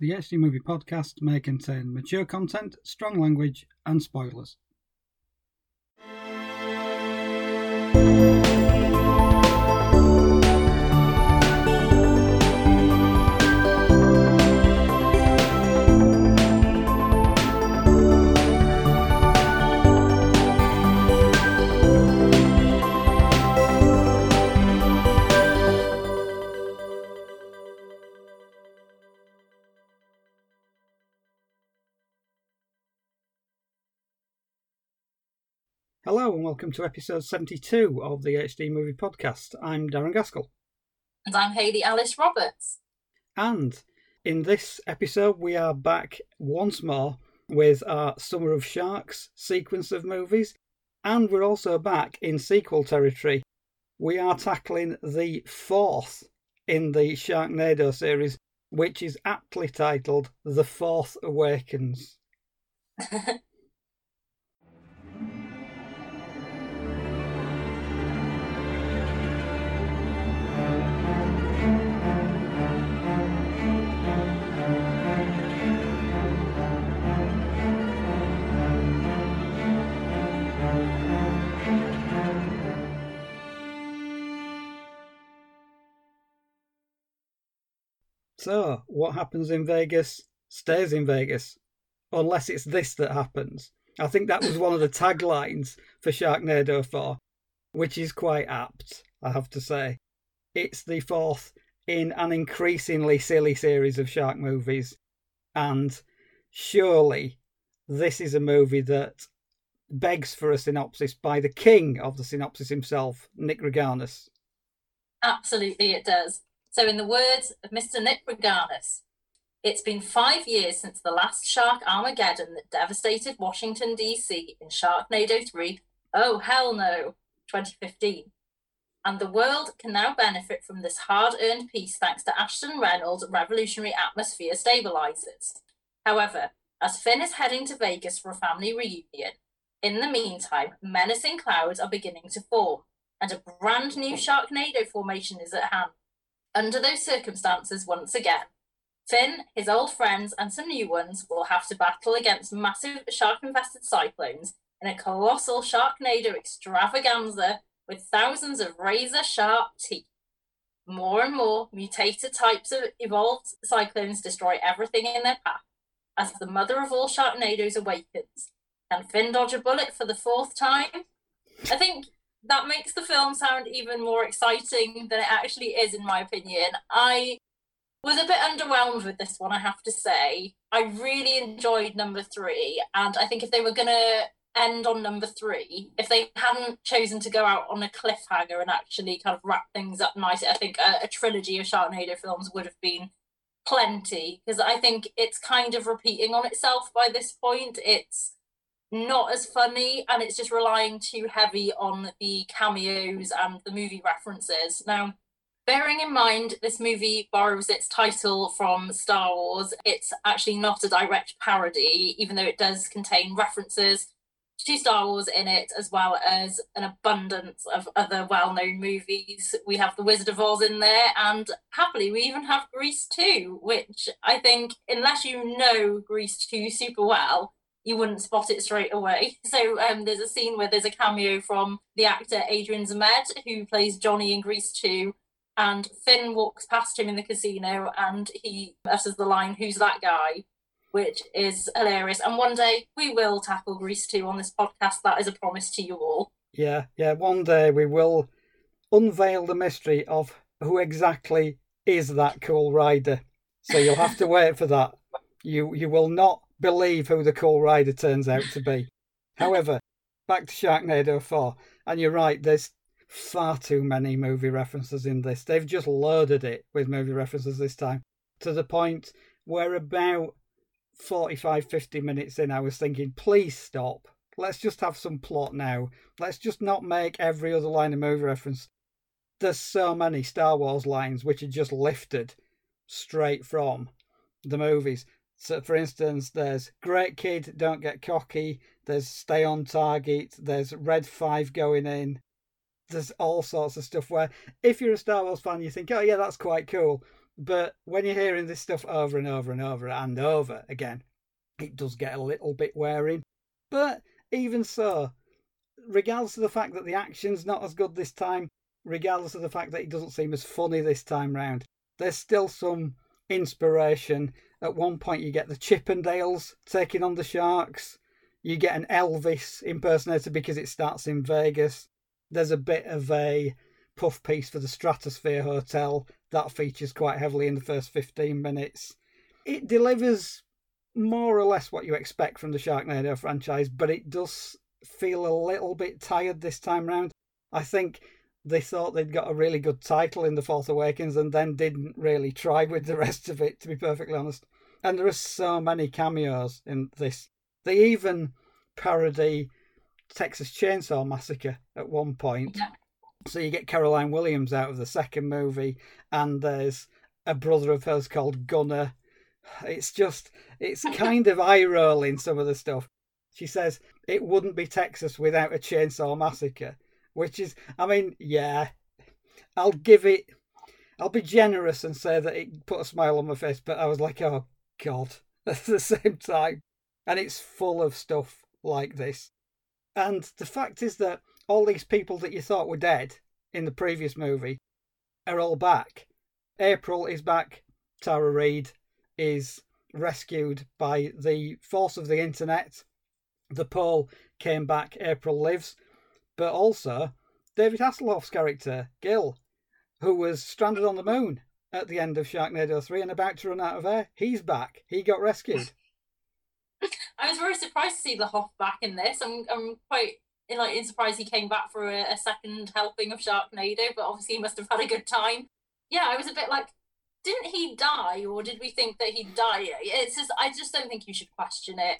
The HD Movie Podcast may contain mature content, strong language, and spoilers. Hello and welcome to episode 72 of the HD Movie Podcast. I'm Darren Gaskell. And I'm Hayley Alice Roberts. And in this episode, we are back once more with our Summer of Sharks sequence of movies. And we're also back in sequel territory. We are tackling the fourth in the Sharknado series, which is aptly titled The Fourth Awakens. So, what happens in Vegas stays in Vegas, unless it's this that happens. I think that was one of the taglines for Sharknado 4, which is quite apt, I have to say. It's the fourth in an increasingly silly series of shark movies, and surely this is a movie that begs for a synopsis by the king of the synopsis himself, Nick Reganis. Absolutely, it does. So, in the words of Mr. Nick Reganis, it's been five years since the last shark Armageddon that devastated Washington, D.C. in Sharknado 3. Oh, hell no, 2015. And the world can now benefit from this hard earned peace thanks to Ashton Reynolds' revolutionary atmosphere stabilizers. However, as Fin is heading to Vegas for a family reunion, in the meantime, menacing clouds are beginning to form, and a brand new Sharknado formation is at hand. Under those circumstances, once again, Fin, his old friends, and some new ones will have to battle against massive shark infested cyclones in a colossal Sharknado extravaganza with thousands of razor sharp teeth. More and more mutated types of evolved cyclones destroy everything in their path. As the mother of all Sharknadoes awakens, can Fin dodge a bullet for the fourth time? I think that makes the film sound even more exciting than it actually is, in my opinion. I was a bit underwhelmed with this one, I have to say. I really enjoyed number three, and I think if they were going to end on number three, if they hadn't chosen to go out on a cliffhanger and actually kind of wrap things up nicely, I think a, a trilogy of Sharknado films would have been plenty because I think it's kind of repeating on itself by this point. It's not as funny and it's just relying too heavy on the cameos and the movie references. Now, bearing in mind this movie borrows its title from Star Wars, it's actually not a direct parody, even though it does contain references to Star Wars in it, as well as an abundance of other well known movies. We have The Wizard of Oz in there, and happily, we even have Grease 2, which I think, unless you know Grease 2 super well, you wouldn't spot it straight away. So um, there's a scene where there's a cameo from the actor Adrian Zmed, who plays Johnny in Grease 2, and Fin walks past him in the casino and he utters the line, Who's that guy? which is hilarious. And one day we will tackle Grease 2 on this podcast. That is a promise to you all. Yeah, yeah, one day we will unveil the mystery of who exactly is that cool rider. So you'll have to wait for that. You you will not believe who the cool rider turns out to be. However, back to Sharknado 4, and you're right, there's far too many movie references in this. They've just loaded it with movie references this time to the point where about 45, 50 minutes in, I was thinking, please stop. Let's just have some plot now. Let's just not make every other line a movie reference. There's so many Star Wars lines which are just lifted straight from the movies. So, for instance, there's Great Kid, Don't Get Cocky. There's Stay on Target. There's Red 5 going in. There's all sorts of stuff where, if you're a Star Wars fan, you think, oh, yeah, that's quite cool. But when you're hearing this stuff over and over and over and over again, it does get a little bit wearing. But even so, regardless of the fact that the action's not as good this time, regardless of the fact that it doesn't seem as funny this time round, there's still some inspiration. At one point, you get the Chippendales taking on the Sharks. You get an Elvis impersonator because it starts in Vegas. There's a bit of a puff piece for the Stratosphere Hotel that features quite heavily in the first 15 minutes. It delivers more or less what you expect from the Sharknado franchise, but it does feel a little bit tired this time round. I think they thought they'd got a really good title in The Force Awakens and then didn't really try with the rest of it, to be perfectly honest. And there are so many cameos in this. They even parody Texas Chainsaw Massacre at one point. Yeah. So you get Caroline Williams out of the second movie, and there's a brother of hers called Gunner. It's just, it's kind of eye rolling some of the stuff. She says it wouldn't be Texas without a chainsaw massacre, which is, I mean, yeah, I'll give it, I'll be generous and say that it put a smile on my face, but I was like, oh God, at the same time. And it's full of stuff like this. And the fact is that all these people that you thought were dead in the previous movie are all back. April is back. Tara Reid is rescued by the force of the internet. The poll came back. April lives. But also, David Hasselhoff's character, Gil, who was stranded on the moon at the end of Sharknado 3 and about to run out of air, he's back. He got rescued. I was very surprised to see the Hoff back in this. I'm, I'm quite like surprised he came back for a, a second helping of Sharknado, but obviously he must have had a good time. Yeah, I was a bit like, didn't he die, or did we think that he'd die? It's just, I just don't think you should question it.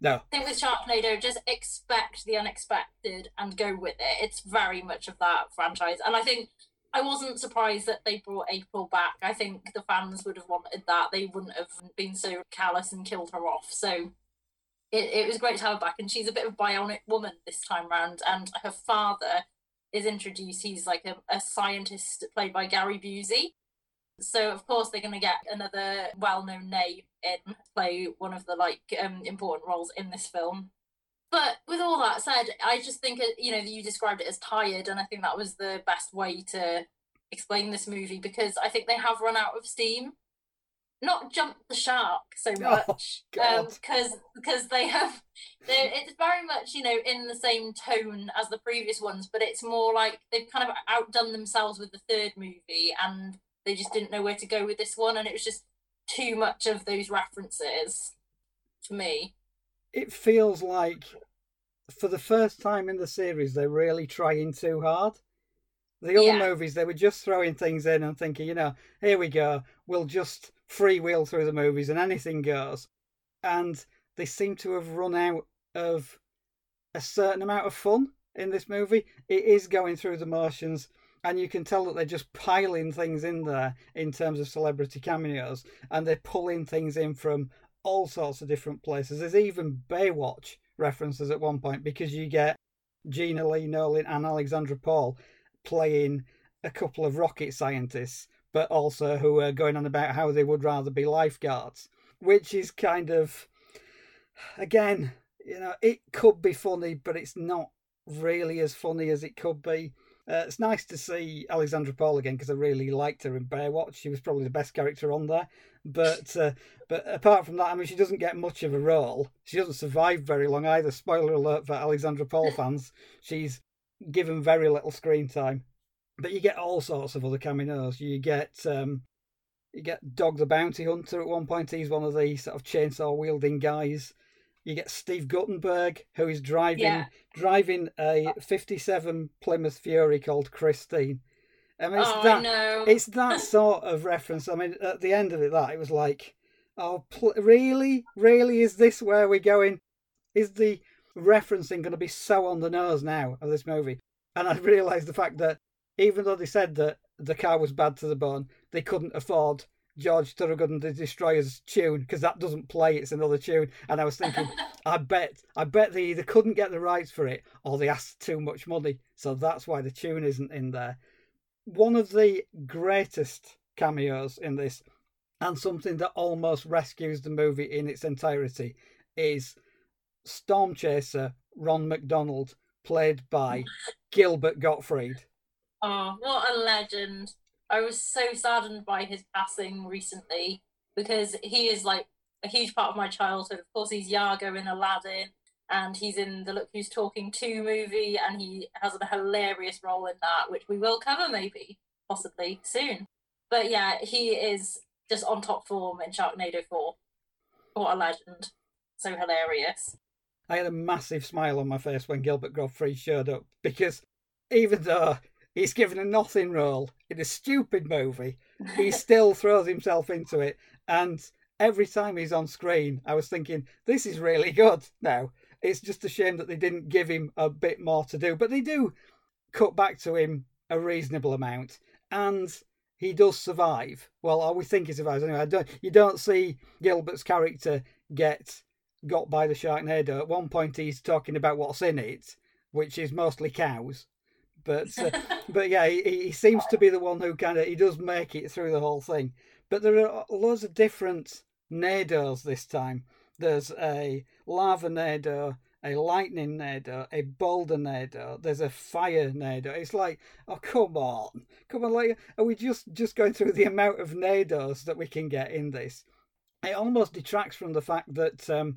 No. I think with Sharknado, just expect the unexpected and go with it. It's very much of that franchise, and I think I wasn't surprised that they brought April back. I think the fans would have wanted that. They wouldn't have been so callous and killed her off. So it, it was great to have her back. And she's a bit of a bionic woman this time round. And her father is introduced. He's like a, a scientist played by Gary Busey. So of course they're going to get another well-known name in play one of the like um, important roles in this film. But with all that said, I just think you know you described it as tired, and I think that was the best way to explain this movie because I think they have run out of steam. Not jump the shark so much, because Oh, um, because they have, it's very much you know in the same tone as the previous ones, but it's more like they've kind of outdone themselves with the third movie, and they just didn't know where to go with this one, and it was just too much of those references for me. it feels like for the first time in the series they're really trying too hard. The other Yeah. movies they were just throwing things in and thinking, you know, here we go, we'll just freewheel through the movies and anything goes. And they seem to have run out of a certain amount of fun in this movie. It is going through the motions, and you can tell that they're just piling things in there in terms of celebrity cameos, and they're pulling things in from all sorts of different places. There's even Baywatch references at one point because you get Gena Lee Nolin and Alexandra Paul playing a couple of rocket scientists, but also who are going on about how they would rather be lifeguards, which is kind of, again, you know, it could be funny, but it's not really as funny as it could be. Uh, it's nice to see Alexandra Paul again because I really liked her in Baywatch. She was probably the best character on there. But uh, but apart from that, I mean, she doesn't get much of a role. She doesn't survive very long either. Spoiler alert for Alexandra Paul fans. She's given very little screen time. But you get all sorts of other cameos. You get um, you get Dog the Bounty Hunter at one point. He's one of the sort of chainsaw wielding guys. You get Steve Guttenberg, who is driving Yeah. driving a '57 Plymouth Fury called Christine. I mean, it's oh, that know. it's that sort of reference. I mean, at the end of it, that it was like, oh, pl- really, really, is this where we're going? Is the referencing going to be so on the nose now of this movie? And I realised the fact that even though they said that the car was bad to the bone, they couldn't afford George Thorogood and the Destroyers tune because that doesn't play. It's another tune. And I was thinking, I bet, I bet they either couldn't get the rights for it or they asked too much money, so that's why the tune isn't in there one of the greatest cameos in this, and something that almost rescues the movie in its entirety is Storm Chaser Ron McDonald, played by Gilbert Gottfried. Oh, what a legend! I was so saddened by his passing recently because he is like a huge part of my childhood. Of course, he's Iago in Aladdin, and he's in the Look Who's Talking 2 movie, and he has a hilarious role in that, which we will cover maybe, possibly soon. But yeah, he is just on top form in Sharknado 4. What a legend. So hilarious. I had a massive smile on my face when Gilbert Gottfried showed up because even though he's given a nothing role in a stupid movie, he still throws himself into it. And every time he's on screen, I was thinking, this is really good now. It's just a shame that they didn't give him a bit more to do, but they do cut back to him a reasonable amount. And he does survive. Well, we think he survives anyway. Don't, you don't see Gilbert's character get got by the Sharknado. At one point, he's talking about what's in it, which is mostly cows. But uh, but yeah, he, he seems to be the one who kind of he does make it through the whole thing. But there are loads of different nados this time. There's a lava nado, a lightning nado, a boulder nado. There's a fire nado. It's like, oh come on, come on! Like, are we just just going through the amount of nados that we can get in this? it almost detracts from the fact that um,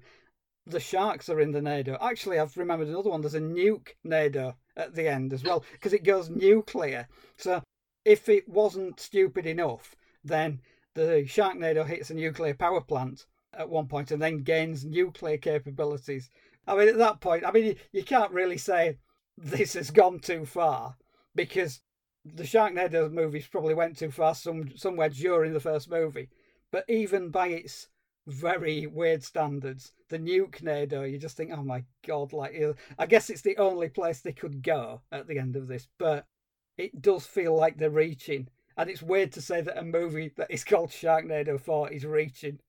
the sharks are in the Nado. Actually, I've remembered another one. There's a nuke Nado at the end as well because it goes nuclear. So if it wasn't stupid enough, then the Sharknado hits a nuclear power plant at one point and then gains nuclear capabilities. I mean, at that point, I mean, you, you can't really say this has gone too far because the Sharknado movies probably went too far some somewhere during the first movie. But even by its very weird standards, the nuke Nado, you just think, oh my god, like I guess it's the only place they could go at the end of this, but it does feel like they're reaching. And it's weird to say that a movie that is called Sharknado 4 is reaching.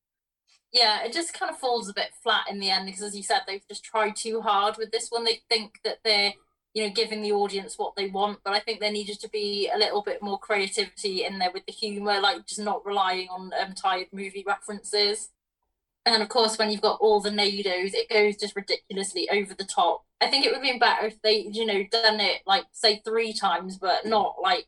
Yeah, it just kind of falls a bit flat in the end because, as you said, they've just tried too hard with this one. They think that they're you know, giving the audience what they want. But I think there needed to be a little bit more creativity in there with the humour, like just not relying on um, tired movie references. And of course, when you've got all the nados, it goes just ridiculously over the top. I think it would have been better if they, you know, done it like say three times, but mm. not like,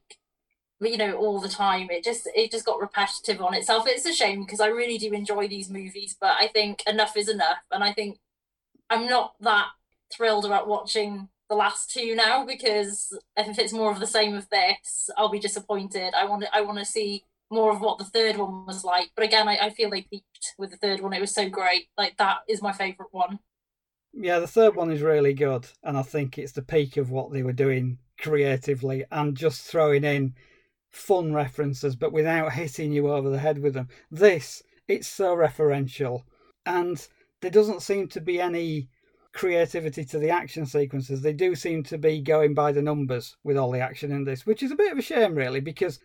you know, all the time. It just it just got repetitive on itself. It's a shame because I really do enjoy these movies, but I think enough is enough, and I think I'm not that thrilled about watching the last two now because if it's more of the same of this, I'll be disappointed. I want to, I want to see more of what the third one was like. But again, I, I feel they peaked with the third one. It was so great. Like that is my favourite one. Yeah, the third one is really good, and I think it's the peak of what they were doing creatively and just throwing in fun references, but without hitting you over the head with them. This, it's so referential, and there doesn't seem to be any creativity to the action sequences. They do seem to be going by the numbers with all the action in this, which is a bit of a shame, really, because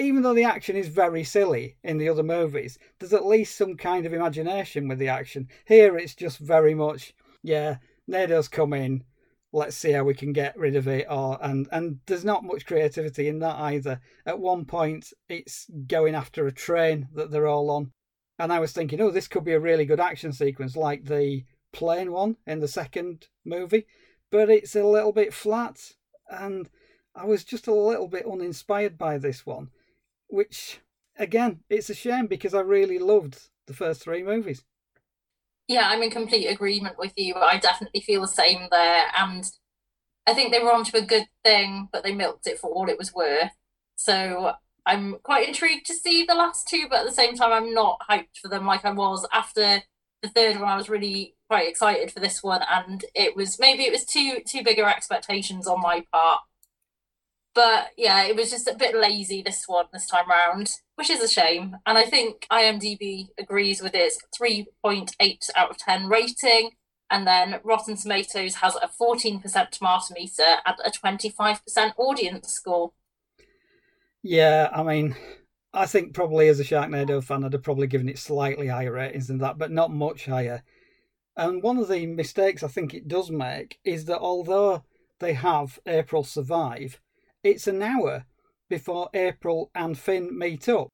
even though the action is very silly in the other movies, there's at least some kind of imagination with the action. Here, it's just very much, yeah, Nado's come in, let's see how we can get rid of it, or and and there's not much creativity in that either. At one point, it's going after a train that they're all on, and I was thinking, oh, this could be a really good action sequence, like the plane one in the second movie, but it's a little bit flat, and I was just a little bit uninspired by this one, which again, it's a shame because I really loved the first three movies. Yeah, I'm in complete agreement with you. I definitely feel the same there, and I think they were onto a good thing, but they milked it for all it was worth. So I'm quite intrigued to see the last two, but at the same time, I'm not hyped for them like I was after the third one. I was really quite excited for this one, and it was maybe it was too too bigger expectations on my part. But yeah, it was just a bit lazy this one this time round, which is a shame. And I think IMDb agrees with its 3.8 out of 10 rating. And then Rotten Tomatoes has a 14% tomato meter and a 25% audience score. Yeah, I mean, I think probably as a Sharknado fan, I'd have probably given it slightly higher ratings than that, but not much higher. And one of the mistakes I think it does make is that although they have April survive, it's an hour before April and Fin meet up.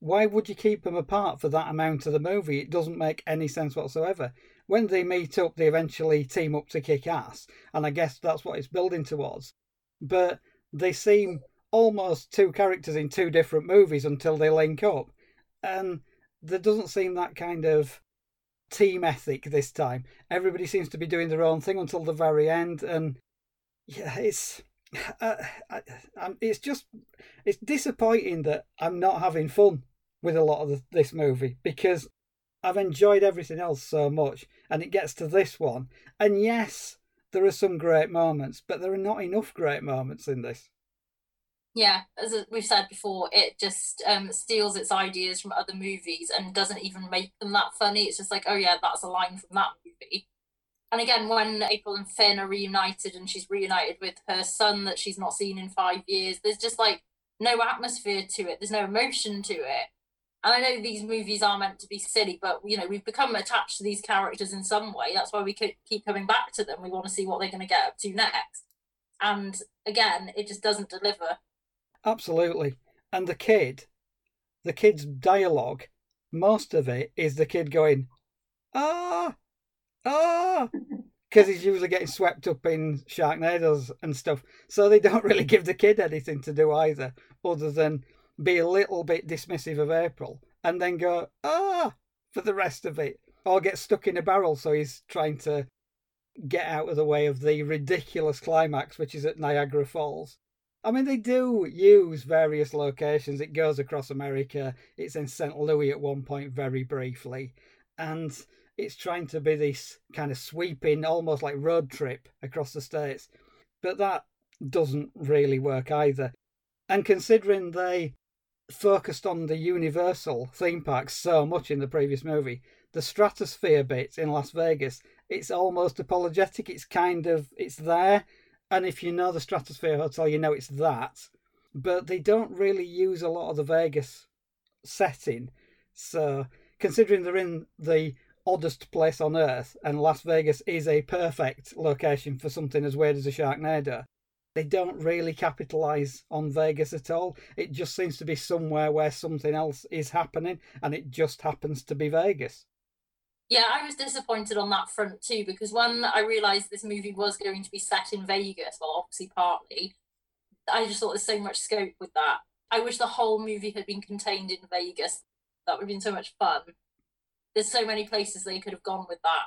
Why would you keep them apart for that amount of the movie? It doesn't make any sense whatsoever. When they meet up, they eventually team up to kick ass, and I guess that's what it's building towards. But they seem almost two characters in two different movies until they link up. And there doesn't seem that kind of team ethic this time. Everybody seems to be doing their own thing until the very end, and yeah, it's uh, I, it's just it's disappointing that I'm not having fun with a lot of the, this movie because I've enjoyed everything else so much, and it gets to this one, and yes, there are some great moments, but there are not enough great moments in this yeah, as we've said before, it just um, steals its ideas from other movies and doesn't even make them that funny. It's just like, oh yeah, that's a line from that movie. And again, when April and Fin are reunited and she's reunited with her son that she's not seen in five years, there's just like no atmosphere to it. There's no emotion to it. And I know these movies are meant to be silly, but you know we've become attached to these characters in some way. That's why we keep coming back to them. We want to see what they're going to get up to next. And again, it just doesn't deliver. Absolutely. And the kid, the kid's dialogue, most of it is the kid going, ah, ah, because he's usually getting swept up in Sharknadoes and stuff. So they don't really give the kid anything to do either, other than be a little bit dismissive of April and then go, ah, for the rest of it. Or get stuck in a barrel, so he's trying to get out of the way of the ridiculous climax, which is at Niagara Falls. I mean, they do use various locations. It goes across America. It's in St. Louis at one point, very briefly. And it's trying to be this kind of sweeping, almost like road trip across the states. But that doesn't really work either. And considering they focused on the Universal theme parks so much in the previous movie, the stratosphere bit in Las Vegas, it's almost apologetic. It's kind of, it's there, and if you know the Stratosphere Hotel, you know it's that. But they don't really use a lot of the Vegas setting. So, considering they're in the oddest place on earth, and Las Vegas is a perfect location for something as weird as a Sharknado, they don't really capitalize on Vegas at all. It just seems to be somewhere where something else is happening, and it just happens to be Vegas. Yeah, I was disappointed on that front too because when I realised this movie was going to be set in Vegas, well, obviously partly, I just thought there's so much scope with that. I wish the whole movie had been contained in Vegas. That would have been so much fun. There's so many places they could have gone with that.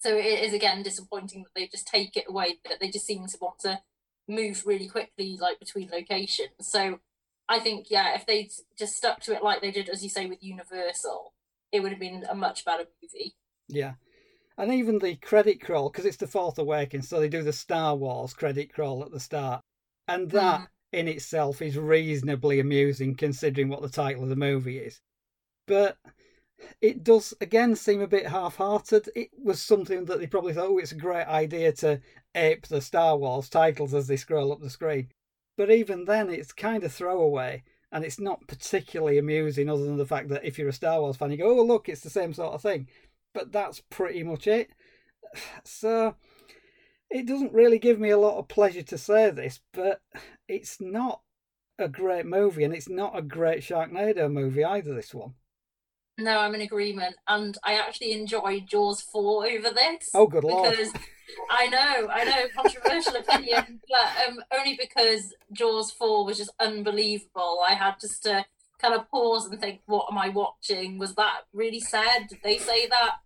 So it is again disappointing that they just take it away, that they just seem to want to move really quickly, like between locations. So I think, yeah, if they'd just stuck to it like they did, as you say, with Universal, it would have been a much better movie. Yeah. And even the credit crawl, because it's the Fourth Awakening, so they do the Star Wars credit crawl at the start. And that mm. in itself is reasonably amusing considering what the title of the movie is. But it does, again, seem a bit half hearted. It was something that they probably thought, oh, it's a great idea to ape the Star Wars titles as they scroll up the screen. But even then, it's kind of throwaway and it's not particularly amusing other than the fact that if you're a Star Wars fan, you go, oh, look, it's the same sort of thing. But that's pretty much it. So it doesn't really give me a lot of pleasure to say this, but it's not a great movie, and it's not a great Sharknado movie either, this one. No, I'm in agreement, and I actually enjoyed Jaws four over this. Oh, good lord! Because I know, I know, controversial opinion, but um, only because Jaws four was just unbelievable. I had just to kind of pause and think, what am I watching? Was that really sad? Did they say that?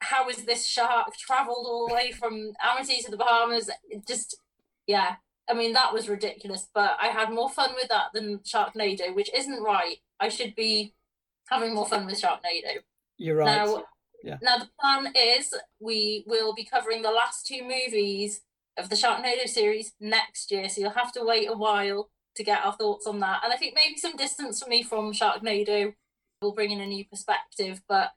How How is this shark travelled all the way from Amity to the Bahamas? It just, yeah. I mean, that was ridiculous, but I had more fun with that than Sharknado, which isn't right. I should be having more fun with Sharknado. You're right. Now, yeah. now the plan is we will be covering the last two movies of the Sharknado series next year, so you'll have to wait a while to get our thoughts on that. And I think maybe some distance for me from Sharknado will bring in a new perspective. But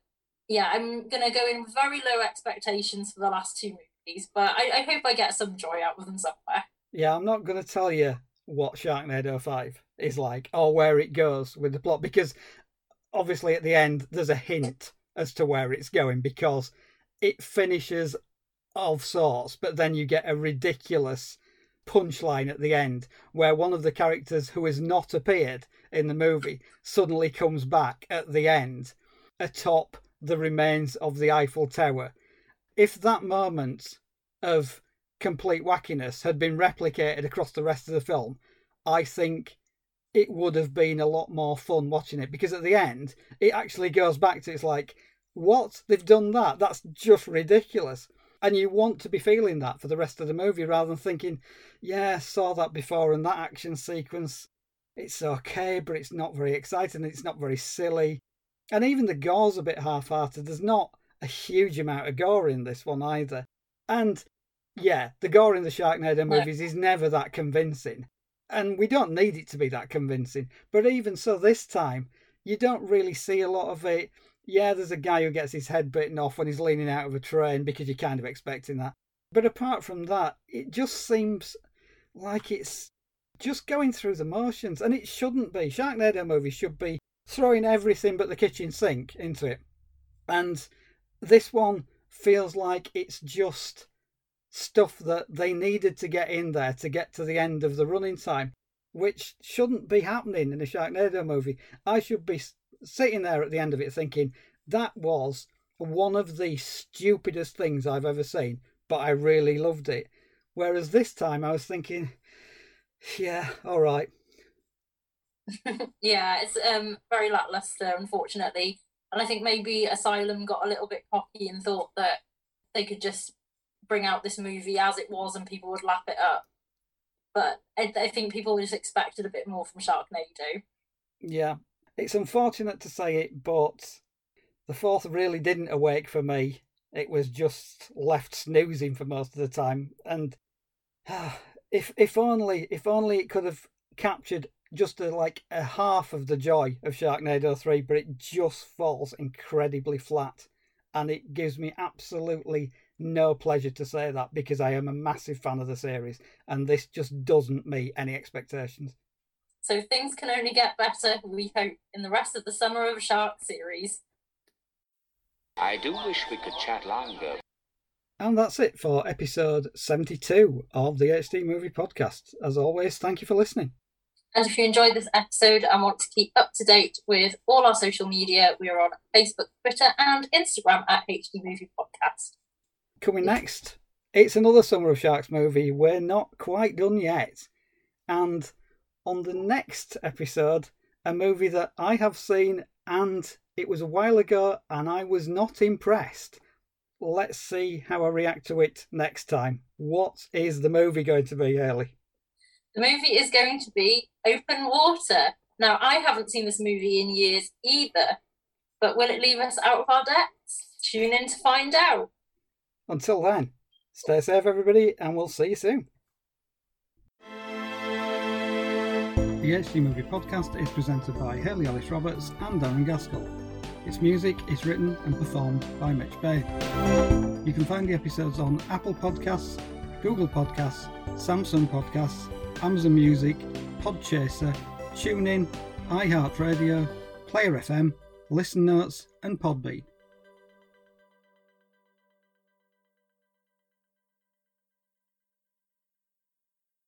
yeah, I'm gonna go in with very low expectations for the last two movies, but I, I hope I get some joy out of them somewhere. Yeah, I'm not gonna tell you what Sharknado 5 is like or where it goes with the plot because obviously at the end there's a hint as to where it's going because it finishes of sorts, but then you get a ridiculous punchline at the end where one of the characters who has not appeared in the movie suddenly comes back at the end atop the remains of the Eiffel Tower. If that moment of complete wackiness had been replicated across the rest of the film, I think it would have been a lot more fun watching it because at the end it actually goes back to it's like what? They've done that? That's just ridiculous. And you want to be feeling that for the rest of the movie rather than thinking yeah saw that before and that action sequence it's okay but it's not very exciting it's not very silly. And even the gore's a bit half-hearted. There's not a huge amount of gore in this one either. And yeah the gore in the sharknado movies is never that convincing and we don't need it to be that convincing. But even so, this time you don't really see a lot of it. Yeah, there's a guy who gets his head bitten off when he's leaning out of a train because you're kind of expecting that. But apart from that, it just seems like it's just going through the motions, and it shouldn't be. Sharknado movie should be throwing everything but the kitchen sink into it, and this one feels like it's just stuff that they needed to get in there to get to the end of the running time, which shouldn't be happening in a Sharknado movie. I should be sitting there at the end of it thinking that was one of the stupidest things I've ever seen, but I really loved it. Whereas this time I was thinking, yeah, all right. yeah, it's um very lackluster, unfortunately. And I think maybe Asylum got a little bit cocky and thought that they could just bring out this movie as it was and people would lap it up. But I, I think people just expected a bit more from Sharknado. Yeah, it's unfortunate to say it, but the fourth really didn't awake for me. It was just left snoozing for most of the time, and uh, if if only if only it could have captured just a, like a half of the joy of Sharknado three, but it just falls incredibly flat, and it gives me absolutely no pleasure to say that because I am a massive fan of the series and this just doesn't meet any expectations. So things can only get better, we hope, in the rest of the Summer of Shark series. I do wish we could chat longer. And that's it for episode 72 of the HD Movie Podcast. As always, thank you for listening. And if you enjoyed this episode and want to keep up to date with all our social media, we are on Facebook, Twitter, and Instagram at HD Movie Podcast. Coming next, it's another Summer of Sharks movie. We're not quite done yet. And on the next episode, a movie that I have seen and it was a while ago and I was not impressed. Let's see how I react to it next time. What is the movie going to be, Hayley? The movie is going to be Open Water. Now, I haven't seen this movie in years either, but will it leave us out of our depths? Tune in to find out. Until then, stay safe, everybody, and we'll see you soon. The HD Movie Podcast is presented by Hayley Alice Roberts and Darren Gaskell. Its music is written and performed by Mitch Bain. You can find the episodes on Apple Podcasts, Google Podcasts, Samsung Podcasts, Amazon Music, Podchaser, TuneIn, iHeartRadio, Player FM, Listen Notes, and Podbean.